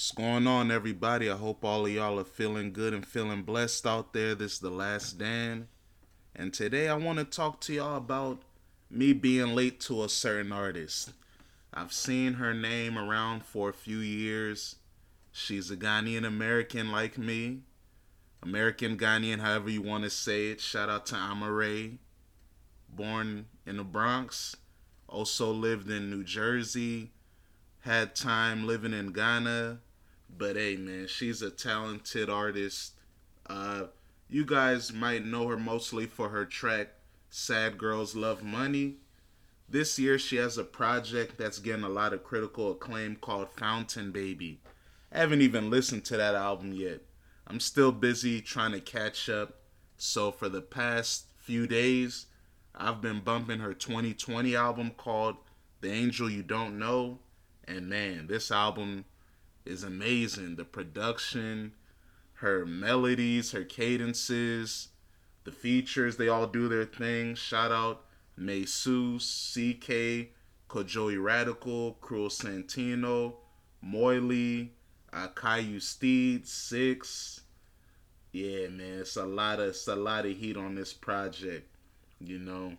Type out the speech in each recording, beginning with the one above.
What's going on, everybody? I hope all of y'all are feeling good and feeling blessed out there. This is the last Dan, and today I want to talk to y'all about me being late to a certain artist. I've seen her name around for a few years. She's a Ghanaian American like me, American Ghanaian, however you want to say it. Shout out to Amaarae, born in the Bronx, also lived in New Jersey, had time living in Ghana but hey, man, she's a talented artist. Uh, you guys might know her mostly for her track Sad Girls Love Money. This year, she has a project that's getting a lot of critical acclaim called Fountain Baby. I haven't even listened to that album yet. I'm still busy trying to catch up. So, for the past few days, I've been bumping her 2020 album called The Angel You Don't Know. And man, this album is amazing. The production, her melodies, her cadences, the features, they all do their thing. Shout out Mesus, CKay, Kojey Radical, Cruel Santino, Moliy, uh, Caillou Steed, Six. Yeah, man, it's a lot of it's a lot of heat on this project. You know,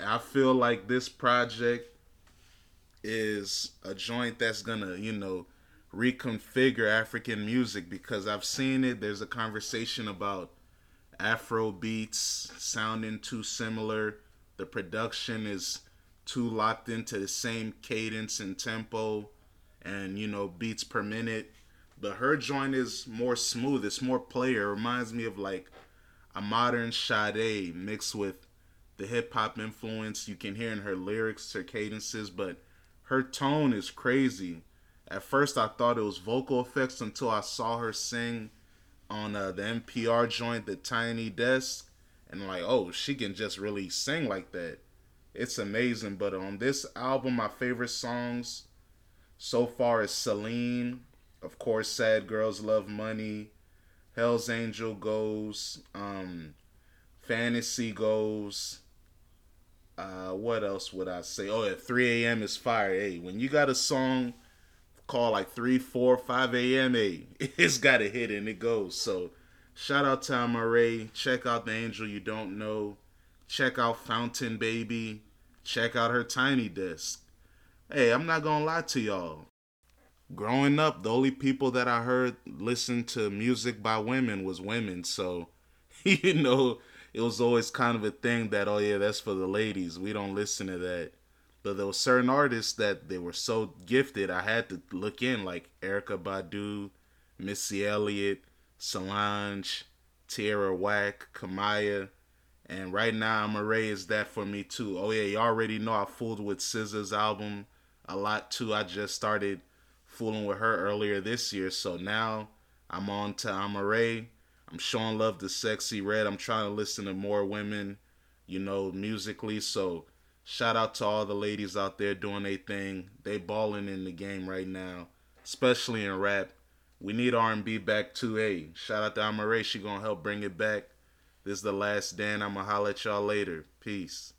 I feel like this project is a joint that's gonna, you know, reconfigure African music because I've seen it. There's a conversation about Afro beats sounding too similar. The production is too locked into the same cadence and tempo and, you know, beats per minute. But her joint is more smooth. It's more player. It reminds me of like a modern Sade mixed with the hip hop influence you can hear in her lyrics, her cadences, but her tone is crazy. At first, I thought it was vocal effects until I saw her sing on uh, the NPR joint, The Tiny Desk, and like, oh, she can just really sing like that. It's amazing. But on this album, my favorite songs so far is Celine, of course, Sad Girls Love Money, Hell's Angel Goes, um, Fantasy Goes. Uh, what else would I say? Oh, at 3 a.m. is fire. Hey, when you got a song call like 3, 4, 5 a.m. Hey, it's got a hit and it goes. So shout out to Amaarae. Check out the angel you don't know. Check out Fountain Baby. Check out her tiny Desk. Hey, I'm not gonna lie to y'all. Growing up, the only people that I heard listen to music by women was women. So, you know, it was always kind of a thing that, oh yeah, that's for the ladies. We don't listen to that. But there were certain artists that they were so gifted, I had to look in, like Erykah Badu, Missy Elliott, Solange, Tierra Whack, Kamaiyah. And right now, Amaarae is that for me too. Oh yeah, you already know I fooled with SZA's album a lot too. I just started fooling with her earlier this year, so now I'm on to Amaarae. I'm showing love to Sexyy Red. I'm trying to listen to more women, you know, musically. So Shout out to all the ladies out there doing their thing. They balling in the game right now, especially in rap. We need R&B back too. Hey, shout out to Amaarae. She gonna help bring it back. This is the last Dan. I'ma holla at y'all later. Peace.